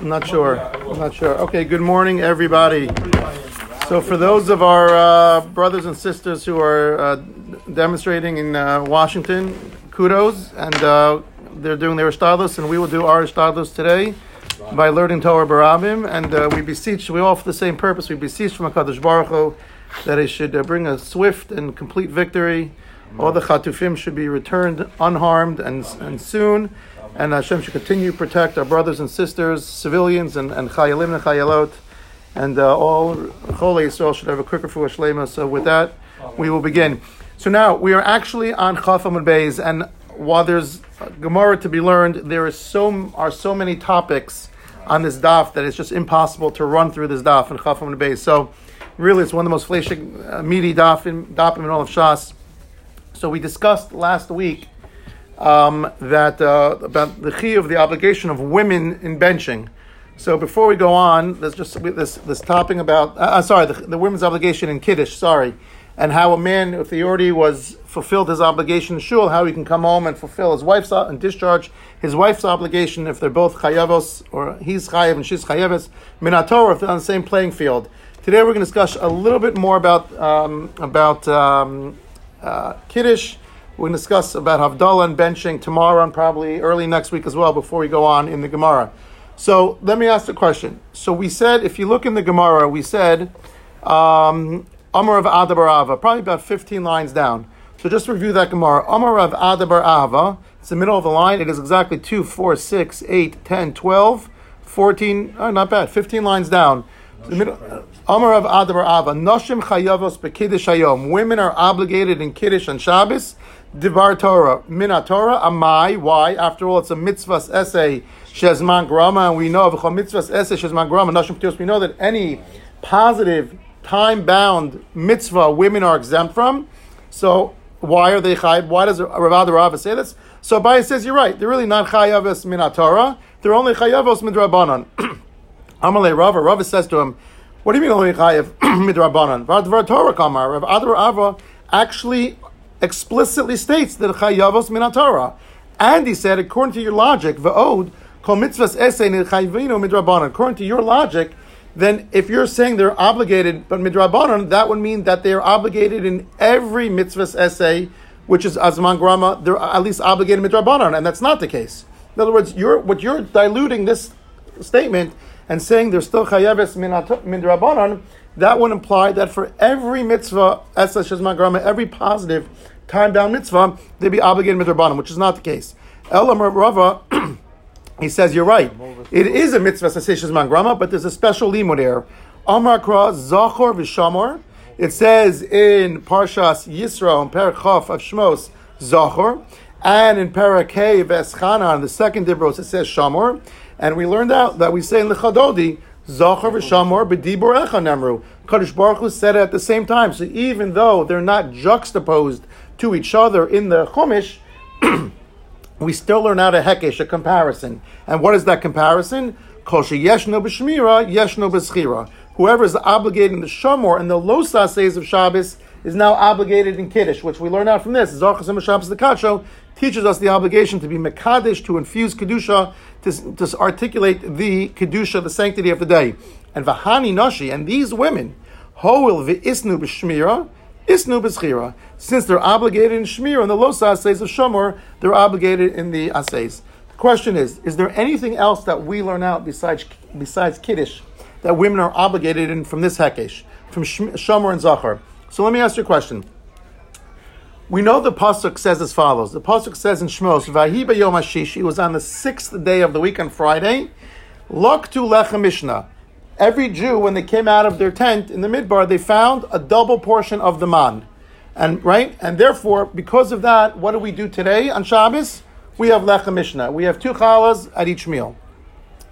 Not sure. Not sure. Okay, good morning, everybody. So, for those of our uh, brothers and sisters who are uh, demonstrating in uh, Washington, kudos, and uh, they're doing their stylus, and we will do our stylus today by learning Torah Barabim, and uh, we beseech, we all for the same purpose, we beseech from HaKadosh Baruch Hu that it should uh, bring a swift and complete victory. All the Chatufim should be returned unharmed and, and soon, and Hashem should continue to protect our brothers and sisters, civilians, and, and Chayalim and Chayalot, and uh, all Chol Yisrael should have a quicker for Shlema. So with that, we will begin. So now, we are actually on Chafam Beis, and while there's Gemara to be learned, there is so, are so many topics on this daf that it's just impossible to run through this daf in Chafam Beis. So really, it's one of the most fleshig, uh, meaty daf in, daf in all of Shas. So we discussed last week um, that uh, about the chi of the obligation of women in benching. So before we go on, there's just this this topic about uh, uh, sorry the, the women's obligation in kiddush. Sorry, and how a man, if he already was fulfilled his obligation in shul, how he can come home and fulfill his wife's and discharge his wife's obligation if they're both chayavos or he's chayav and she's chayavis minator if they're on the same playing field. Today we're going to discuss a little bit more about um, about um, uh, kiddush. We're going to discuss about Havdalah and benching tomorrow and probably early next week as well before we go on in the Gemara. So let me ask the question. So we said, if you look in the Gemara, we said, um, Amar of Ada bar Ahava, probably about 15 lines down. So just review that Gemara. Amar of Ada bar Ahava, it's the middle of the line. It is exactly 2, 4, 6, 8, 10, 12, 14, oh, not bad, 15 lines down. Amar of Ada bar Ahava, Noshim Chayavos Bekiddush Hayom. Women are obligated in Kiddush and Shabbos. Divar Torah, Mina Torah, Amai. Why? After all, it's a mitzvah's essay, Shezman Grama, and we know of a mitzvah's essay, Shezman Grama, Nashim Ptios, we know that any positive, time bound mitzvah women are exempt from. So, why are they chayiv? Why does Rav Rava say this? So, Abaye says, you're right. They're really not chayavos min Torah. They're only chayavos midrabanan. Amalei Rava, Rava says to him, what do you mean only chayav midrabanan? Vad Torah kamar. Rav Rava actually explicitly states that chayavos min Torah. And he said, according to your logic, va'od kol mitzvahs esay chayvino midrabanan. According to your logic, then if you're saying they're obligated, but midrabanan, that would mean that they are obligated in every mitzvahs essay, which is azman grama, they're at least obligated midrabanan, and that's not the case. In other words, you're what you're diluting this statement and saying they're still chayaves midrabanan. That would imply that for every mitzvah, essay shazman grama, every positive time bound mitzvah, they'd be obligated midrabanan, which is not the case. Elam Rava. He says, You're right. It is a mitzvah sasishas mangrama, but there's a special limud there. Amar Kra Zachor Vishamor. It says in Parshas Yisro, in Parakhaf of Shmos, Zachor. And in Parakeh Veschana, the second Dibros, it says Shamor. And we learned out that we say in the Chadodi, Zachor v'Shamor b'dibur echa nemru. Kadosh Baruch Hu said it at the same time. So even though they're not juxtaposed to each other in the Chumash, we still learn out a hekesh, a comparison. And what is that comparison? Kosher yeshno b'shmira, yeshno b'schira. Whoever is obligated in the Shamor and the says of Shabbos is now obligated in Kiddush, which we learn out from this. Zarchas Shabbos the Kacho teaches us the obligation to be Mekadesh, to infuse Kedusha, to, to articulate the Kedusha, the sanctity of the day. And Vahani Nashi, and these women, Hoil v'isnu b'shmira, Isnu b'schira. Since they're obligated in Shmir and the Losa says of Shomor, they're obligated in the Asays. The question is, is there anything else that we learn out besides, besides Kiddush that women are obligated in from this Hekesh, from Shomor and Zachar? So let me ask you a question. We know the pasuk says as follows. The pasuk says in Shmos, "Vahi Yom Hashish." It was on the sixth day of the week on Friday. Lok to lechem mishnah every Jew, when they came out of their tent in the midbar, they found a double portion of the man. And right? And therefore, because of that, what do we do today on Shabbos? We have Lechem Mishnah. We have two challahs at each meal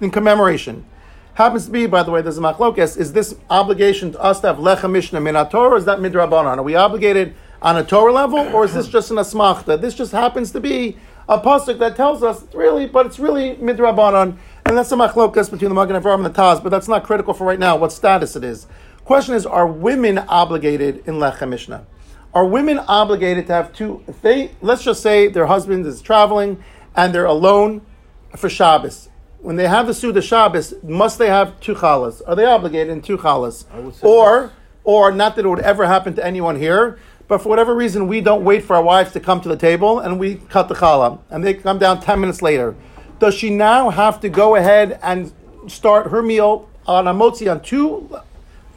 in commemoration. Happens to be, by the way, there's a machlokes. Is this obligation to us to have Lechem Mishnah min Torah, or is that midrabanan? Are we obligated on a Torah level, or is this just an asmachta? This just happens to be a pasuk that tells us really, but it's really midrabanan. And that's the machlokas between the Magen Avraham and the Taz, but that's not critical for right now, what status it is. Question is, are women obligated in Lechem Mishnah? Are women obligated to have two, if they, let's just say their husband is traveling and they're alone for Shabbos, when they have the Suda Shabbos, must they have two challahs? Are they obligated in two challahs? Or, or not that it would ever happen to anyone here, but for whatever reason, we don't wait for our wives to come to the table and we cut the challah, and they come down 10 minutes later. Does she now have to go ahead and start her meal on a motzi on two,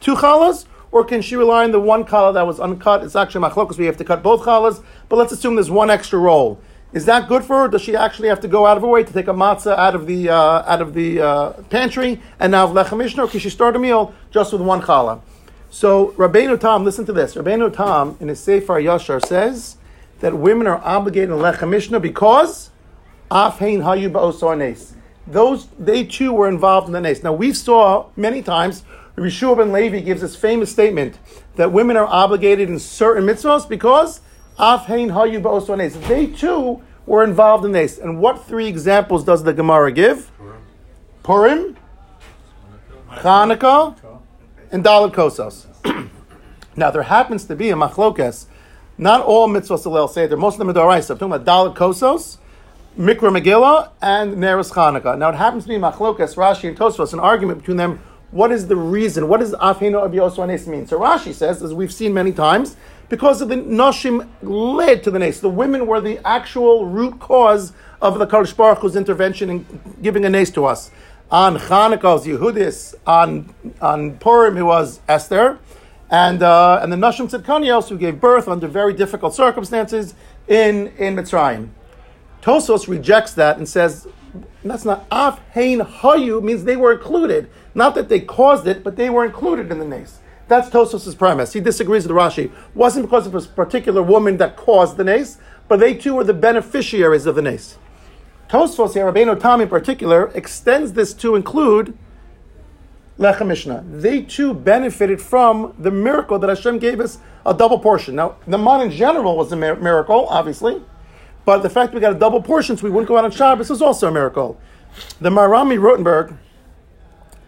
two challahs? Or can she rely on the one challah that was uncut? It's actually machlokas, we have to cut both challahs, but let's assume there's one extra roll. Is that good for her? Does she actually have to go out of her way to take a matzah out of the uh, out of the uh, pantry and now have lechem? Or can she start a meal just with one challah? So Rabbeinu Tam, listen to this. Rabbeinu Tam in his Sefer Yashar says that women are obligated in lechem because afhein hayu ba'osor nes. Those they too were involved in the nes. Now we saw many times. Rabbi ben Levi gives this famous statement that women are obligated in certain mitzvahs because Afhein hayu ba'osor nes. They too were involved in this. And what three examples does the Gemara give? Purim, Hanukkah, and Dalit Kosas. now there happens to be a machlokas. Not all mitzvahs Hillel Seder. Most of them are Doraisa. I'm talking about Dalit Kosos, Mikra Megillah, and Neres Chanukah. Now it happens to be machlokas, Rashi and Tosfos, an argument between them. What is the reason? What does Afhein Abi Oswanes mean? So Rashi says, as we've seen many times, because of the Noshim led to the Nace. The women were the actual root cause of the Kadosh Baruch Hu's intervention in giving a Nace to us. On Chanukah Yehudis, on, on Purim it was Esther, and, uh, and the Noshim Tzidkanios who gave birth under very difficult circumstances in, in Mitzrayim. Tosfos rejects that and says, that's not Af Hein Hayu means they were included. Not that they caused it, but they were included in the Nace. That's Tosfos's premise. He disagrees with Rashi. It wasn't because of a particular woman that caused the nace, but they too were the beneficiaries of the nace. Tosfos here, Rabbeinu Tam in particular, extends this to include Lechem Mishnah. They too benefited from the miracle that Hashem gave us a double portion. Now, the man in general was a miracle, obviously, but the fact we got a double portion so we wouldn't go out on Shabbos is also a miracle. The Maharami Rotenberg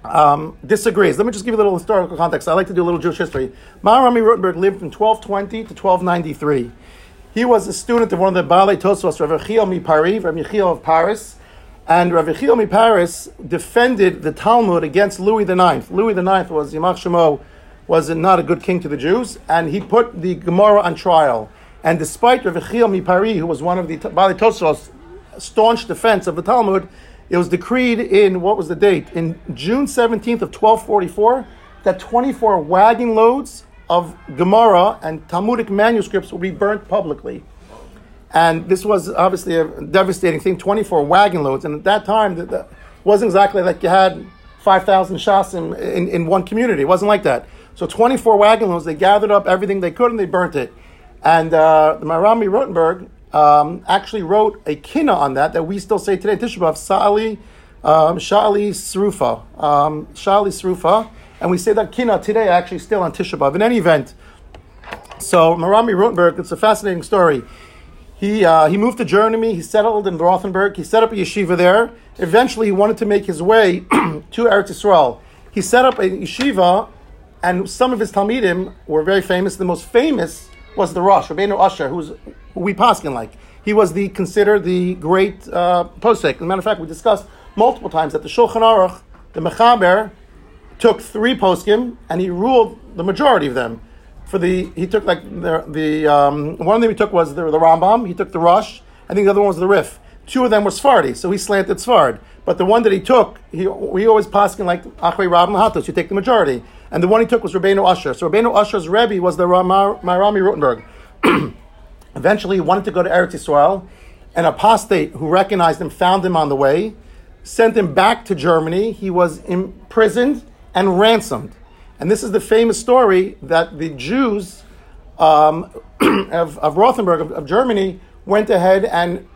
um, disagrees. Let me just give you a little historical context. I like to do a little Jewish history. Maharami Rotenberg lived from 1220 to 1293. He was a student of one of the Baalei Tosfos, Rav Yechiel Mipari, Rav Yechiel of Paris. And Rav Yechiel Miparis defended the Talmud against Louis IX. Louis IX was, Yimach Shemo, was not a good king to the Jews, and he put the Gemara on trial. And despite Rav Yechiel Mipari, who was one of the Baalei Tosfos, staunch defense of the Talmud, it was decreed in, what was the date? In June 17th of 1244, that 24 wagon loads of Gemara and Talmudic manuscripts will be burnt publicly. And this was obviously a devastating thing 24 wagon loads. And at that time, it wasn't exactly like you had 5,000 shas in, in, in, one community. It wasn't like that. So 24 wagon loads, they gathered up everything they could and they burnt it. And uh, the Maharami Rotenberg um, actually wrote a kina on that that we still say today Tisha B'Av, Sa'ali, um, Sha'ali Srufa, um, Sha'ali Srufa, and we say that kina today actually still on Tisha B'Av. In any event, so Marami Rotenberg, it's a fascinating story. He, uh, he moved to Germany, he settled in Rothenburg, he set up a yeshiva there. Eventually, he wanted to make his way to Eretz Yisrael. He set up a yeshiva, and some of his Talmidim were very famous. The most famous was the Rosh, Rabbeinu Usher, who's who we paskin like. He was the considered the great uh, posek. As a matter of fact, we discussed multiple times that the Shulchan Aruch, the Mechaber, took three poskim and he ruled the majority of them. For the he took like the the um, one of them he took was the, the Rambam. He took the Rosh. I think the other one was the Rif. Two of them were Sephardi, so he slanted Sfard. But the one that he took, he we always paskin like Achrei Rab Hatos. You take the majority, and the one he took was Rabbeinu Usher. So Rabbeinu Usher's Rebbe was the Marami Rotenberg. Eventually, he wanted to go to Eretz Yisrael. An apostate who recognized him found him on the way, sent him back to Germany. He was imprisoned and ransomed. And this is the famous story that the Jews um, of, of, Rothenburg, of, of Germany, went ahead and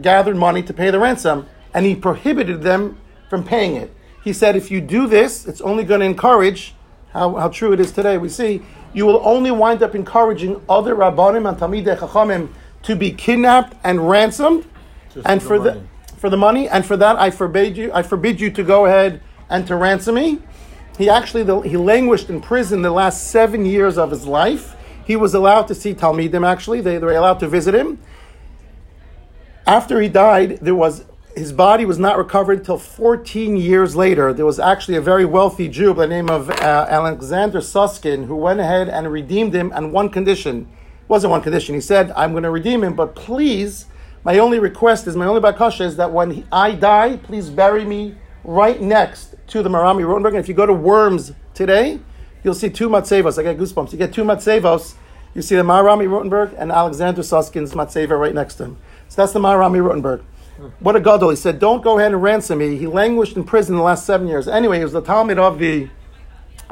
gathered money to pay the ransom, and he prohibited them from paying it. He said, if you do this, it's only going to encourage, how, how true it is today, we see, you will only wind up encouraging other Rabbanim and Talmidei Chachamim to be kidnapped and ransomed, Just and for the, for the money, and for that I forbid you, I forbid you to go ahead and to ransom me. He actually the, he languished in prison the last seven years of his life. He was allowed to see Talmidim. Actually, they, they were allowed to visit him. After he died, there was his body was not recovered until 14 years later. There was actually a very wealthy Jew by the name of uh, Alexander Suskin who went ahead and redeemed him on one condition. It wasn't one condition. He said, I'm going to redeem him, but please, my only request is, my only bakasha is that when he, I die, please bury me right next to the Marami Rotenberg. And if you go to Worms today, you'll see two matzevos. I get goosebumps. You get two matzevos. You see the Marami Rotenberg and Alexander Suskin's matzeva right next to him. So that's the Marami Rotenberg. What a gadol! He said, "Don't go ahead and ransom me." He languished in prison the last seven years. Anyway, he was the Talmud of the,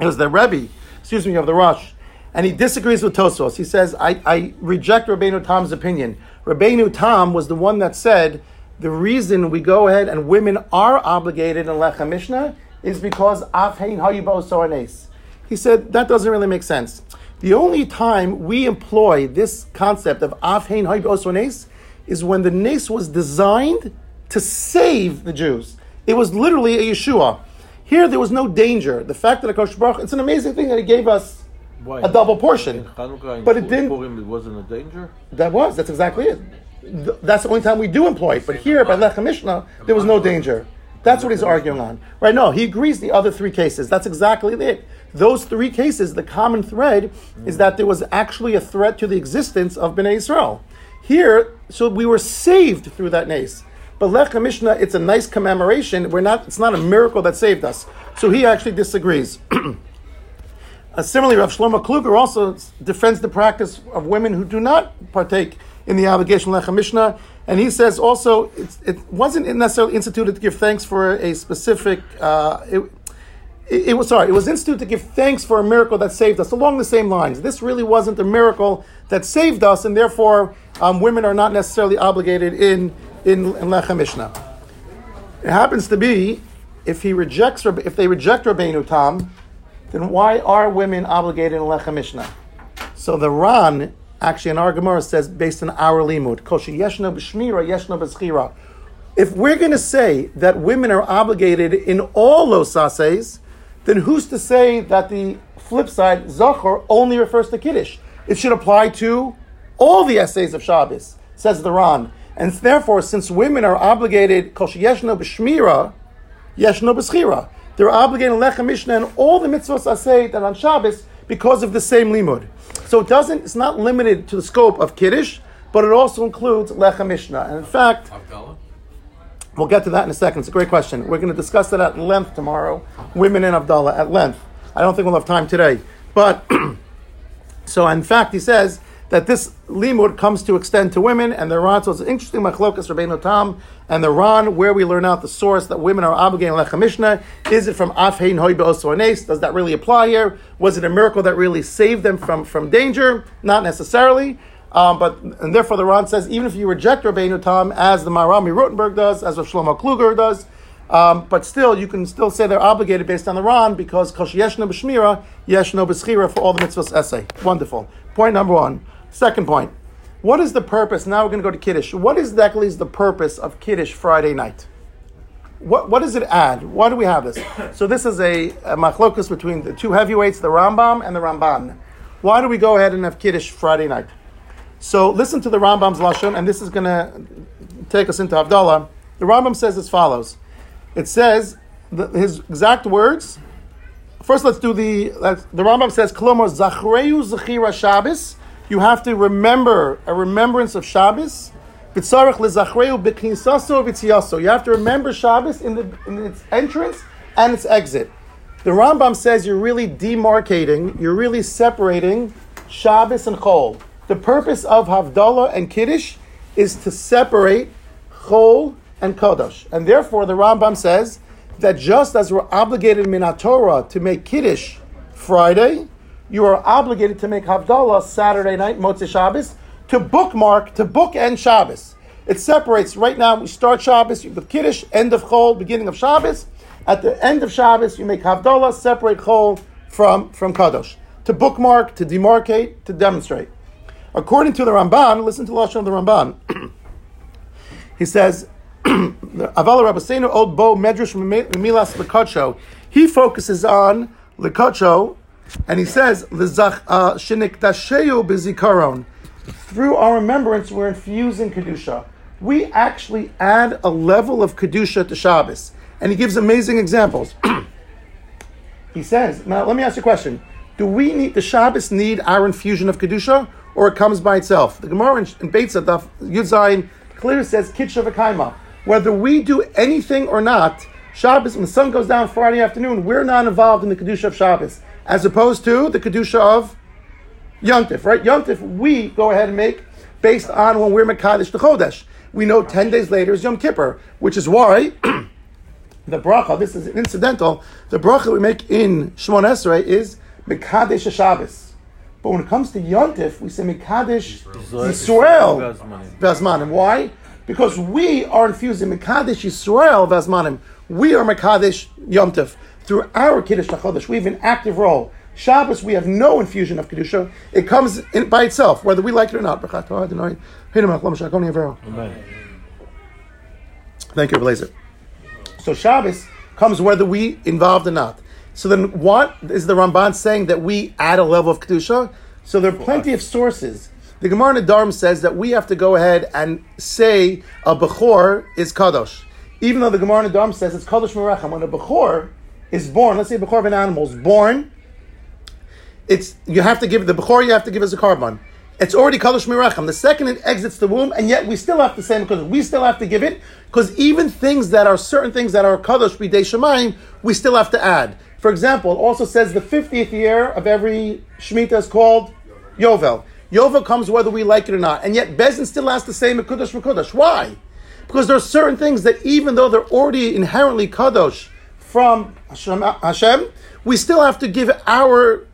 it was the Rebbe, excuse me, of the Rosh, and he disagrees with Tosfos. He says, "I, I reject Rabbeinu Tam's opinion. Rabbeinu Tam was the one that said the reason we go ahead and women are obligated in Lechem Mishnah is because Afhein Hayibos Soanes." He said that doesn't really make sense. The only time we employ this concept of Afhein Hayibos Soanes is when the Nace was designed to save the Jews. It was literally a Yeshua. Here, there was no danger. The fact that Akash Baruch, it's an amazing thing that he gave us Why? a double portion. In Hanukkah, in But it didn't- Purim, it wasn't a danger. That was, that's exactly it. Th- That's the only time we do employ it. But here, by Lechem Mishnah, there was no danger. That's what he's arguing on. Right, no, he agrees the other three cases. That's exactly it. Those three cases, the common thread is that there was actually a threat to the existence of Bnei Israel. Here, so we were saved through that nace. But Lechem Mishnah, it's a nice commemoration. We're not, it's not a miracle that saved us. So he actually disagrees. Uh, similarly, Rav Shlomo Kluger also defends the practice of women who do not partake in the obligation of Lechem Mishnah, and he says also it wasn't necessarily instituted to give thanks for a specific. Uh, it, it, it was sorry, it was instituted to give thanks for a miracle that saved us. Along the same lines, this really wasn't a miracle that saved us, and therefore um, women are not necessarily obligated in in, in Lechem Mishnah. It happens to be if he rejects if they reject Rabbeinu Tam, then why are women obligated in Lechem Mishnah? So the Ran, actually in our Gemara, says based on our limud, Koshi Yeshno B'Shmira, Yeshno B'Schira. If we're going to say that women are obligated in all those sases, then who's to say that the flip side, Zachor, only refers to Kiddush? It should apply to all the essays of Shabbos, says the Ran. And therefore, since women are obligated, Koshi Yeshno B'Shmira, Yeshno B'Schira. They're obligated Lechem Mishnah and all the mitzvahs I say that on Shabbos because of the same limud. So it doesn't, it's not limited to the scope of Kiddush, but it also includes Lechem Mishnah. And in fact, we'll get to that in a second. It's a great question. We're going to discuss that at length tomorrow, women in Havdalah, at length. I don't think we'll have time today. But, so in fact, he says, that this limud comes to extend to women, and the Ran, so it's an interesting machlokas Rabbeinu Tam, and the Ran, where we learn out the source that women are obligated in Lechem Mishnah. Is it from Afhein Hoy Be'osoanes? Does that really apply here? Was it a miracle that really saved them from, from danger? Not necessarily. Um, but and therefore the Ran says even if you reject Rabbeinu Tam as the Marami Rotenberg does, as Rav Shlomo Kluger does, um, but still you can still say they're obligated based on the Ran because Kosh Yeshno B'Shmira, Yeshno B'Schira for all the mitzvahs essay. Wonderful. Point number one. Second point. What is the purpose? Now we're going to go to Kiddush. What exactly is the purpose of Kiddush Friday night? What, what does it add? Why do we have this? So this is a, a machlokus between the two heavyweights, the Rambam and the Ramban. Why do we go ahead and have Kiddush Friday night? So listen to the Rambam's lashon, and this is going to take us into Havdalah. The Rambam says as follows. It says the, his exact words. First, let's do the. The Rambam says, "Kolomar zachreu zechira Shabbos." You have to remember a remembrance of Shabbos. You have to remember Shabbos in, the, in its entrance and its exit. The Rambam says you're really demarcating, you're really separating Shabbos and Chol. The purpose of Havdalah and Kiddush is to separate Chol and Kodesh. And therefore, the Rambam says that just as we're obligated in Torah to make Kiddush Friday, you are obligated to make Havdalah Saturday night, Motzei Shabbos, to bookmark, to bookend Shabbos. It separates. Right now, we start Shabbos with Kiddush, end of Chol, beginning of Shabbos. At the end of Shabbos, you make Havdalah, separate Chol from, from Kadosh. To bookmark, to demarcate, to demonstrate. According to the Ramban, listen to the of the Ramban. he says, Avala Rabbeinu Old Bo Medrash Milas Lekacho. He focuses on Lekacho, and he says, uh, Shiniktasheyu Bizikaron. Through our remembrance, we're infusing Kedusha. we actually add a level of kedusha to Shabbos, and he gives amazing examples. he says, "Now let me ask you a question: Do we need the Shabbos need our infusion of kedusha, or it comes by itself?" The Gemara in, in Beitza Daf Yud Zayin clearly says kitcha v'kaima. Whether we do anything or not, Shabbos when the sun goes down Friday afternoon, we're not involved in the kedusha of Shabbos, as opposed to the kedusha of Yontif, right? Yontif, we go ahead and make based on when we're Mekadesh the Chodesh. We know 10 days later is Yom Kippur, which is why the bracha, this is incidental, the bracha we make in Shemon Esrei is Mekadesh Shabbos. But when it comes to Yontif, we say Mekadesh Yisrael Vazmanim. Why? Because we are infusing Mekadesh Yisrael Vazmanim. We are Mekadesh Yontif. Through our Kiddush HaChodesh, we have an active role. Shabbos, we have no infusion of Kedusha. It comes in, by itself, whether we like it or not. Amen. Thank you, Blazer. So Shabbos comes whether we involved or not. So then, what is the Ramban saying that we add a level of kedusha? So there are plenty of sources. The Gemara in Darm says that we have to go ahead and say a bechor is kadosh, even though the Gemara in Darm says it's kadosh meracham. When a bechor is born, let's say a bechor of an animal is born, it's you have to give the bechor. You have to give as a korban. It's already kadosh miracham. The second it exits the womb, and yet we still have to say because we still have to give it because even things that are certain things that are kadosh b'dei shemayim, we still have to add. For example, also says the 50th year of every Shemitah is called Yovel. Yovel comes whether we like it or not. And yet Beis Din still has to say Mekudosh Mekudosh. Why? Because there are certain things that even though they're already inherently Kadosh from Hashem, we still have to give our,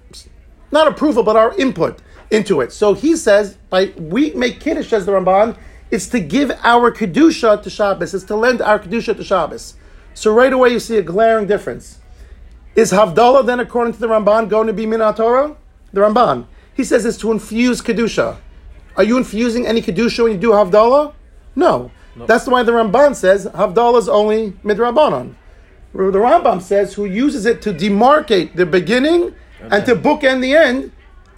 not approval, but our input into it. So he says, by we make Kiddush, as the Ramban, it's to give our Kedusha to Shabbos. It's to lend our Kedusha to Shabbos. So right away you see a glaring difference. Is Havdalah then, according to the Ramban, going to be Minat Torah? The Ramban. He says it's to infuse Kedusha. Are you infusing any Kedusha when you do Havdalah? No. That's why the Ramban says Havdalah is only Midrabanan. The Rambam says who uses it to demarcate the beginning okay. and to bookend the end,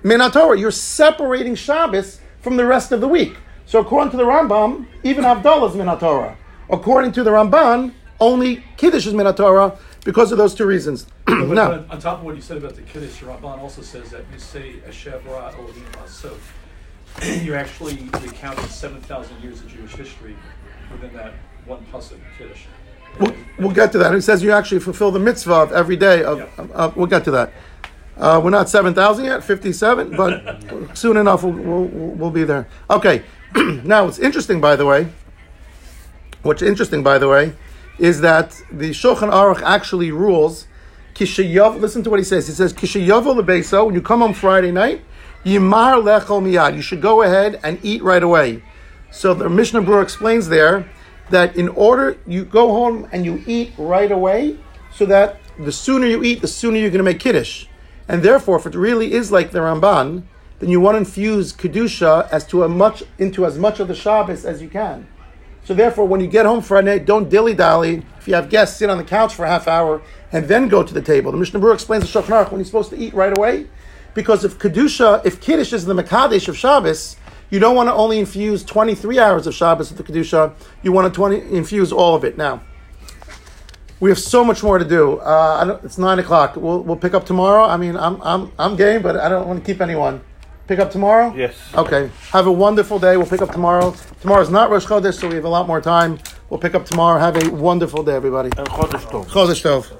Minat Torah. You're separating Shabbos from the rest of the week. So according to the Rambam, even Havdalah is Minat Torah. According to the Ramban, only Kiddush is Minat Torah because of those two reasons. now, on top of what you said about the Kiddush, Ramban also says that you say Eshev Ra Elohim So you're actually recounting 7,000 years of Jewish history within that one pasuk Kiddush. We'll, we'll, get to that. It says you actually fulfill the mitzvah of every day. Of, yeah. we'll get to that. Uh, we're not 7,000 yet, 57, but soon enough we'll, we'll, we'll be there. Okay. now, what's interesting, by the way, what's interesting, by the way, is that the Shulchan Aruch actually rules. Kishayav, listen to what he says. He says, Kishayav lebeso, when you come on Friday night, Yimar lechol miyad. You should go ahead and eat right away. So the Mishnah Berurah explains there that in order you go home and you eat right away, so that the sooner you eat, the sooner you're going to make kiddush. And therefore, if it really is like the Ramban, then you want to infuse kedusha as to a much into as much of the Shabbos as you can. So therefore, when you get home Friday night, don't dilly dally. If you have guests, sit on the couch for a half hour and then go to the table. The Mishnah Berurah explains the Shulchan Aruch when he's supposed to eat right away, because if kedusha, if kiddush is the mekadesh of Shabbos, you don't want to only infuse 23 hours of Shabbos with the kedusha. You want to 20, infuse all of it. Now, we have so much more to do. Uh, it's nine o'clock. We'll, we'll pick up tomorrow. I mean, I'm I'm I'm game, but I don't want to keep anyone. Pick up tomorrow? Yes. Okay. Have a wonderful day. We'll pick up tomorrow. Tomorrow's not Rosh Chodesh, so we have a lot more time. We'll pick up tomorrow. Have a wonderful day, everybody. And Chodesh Tov. Chodesh Tov.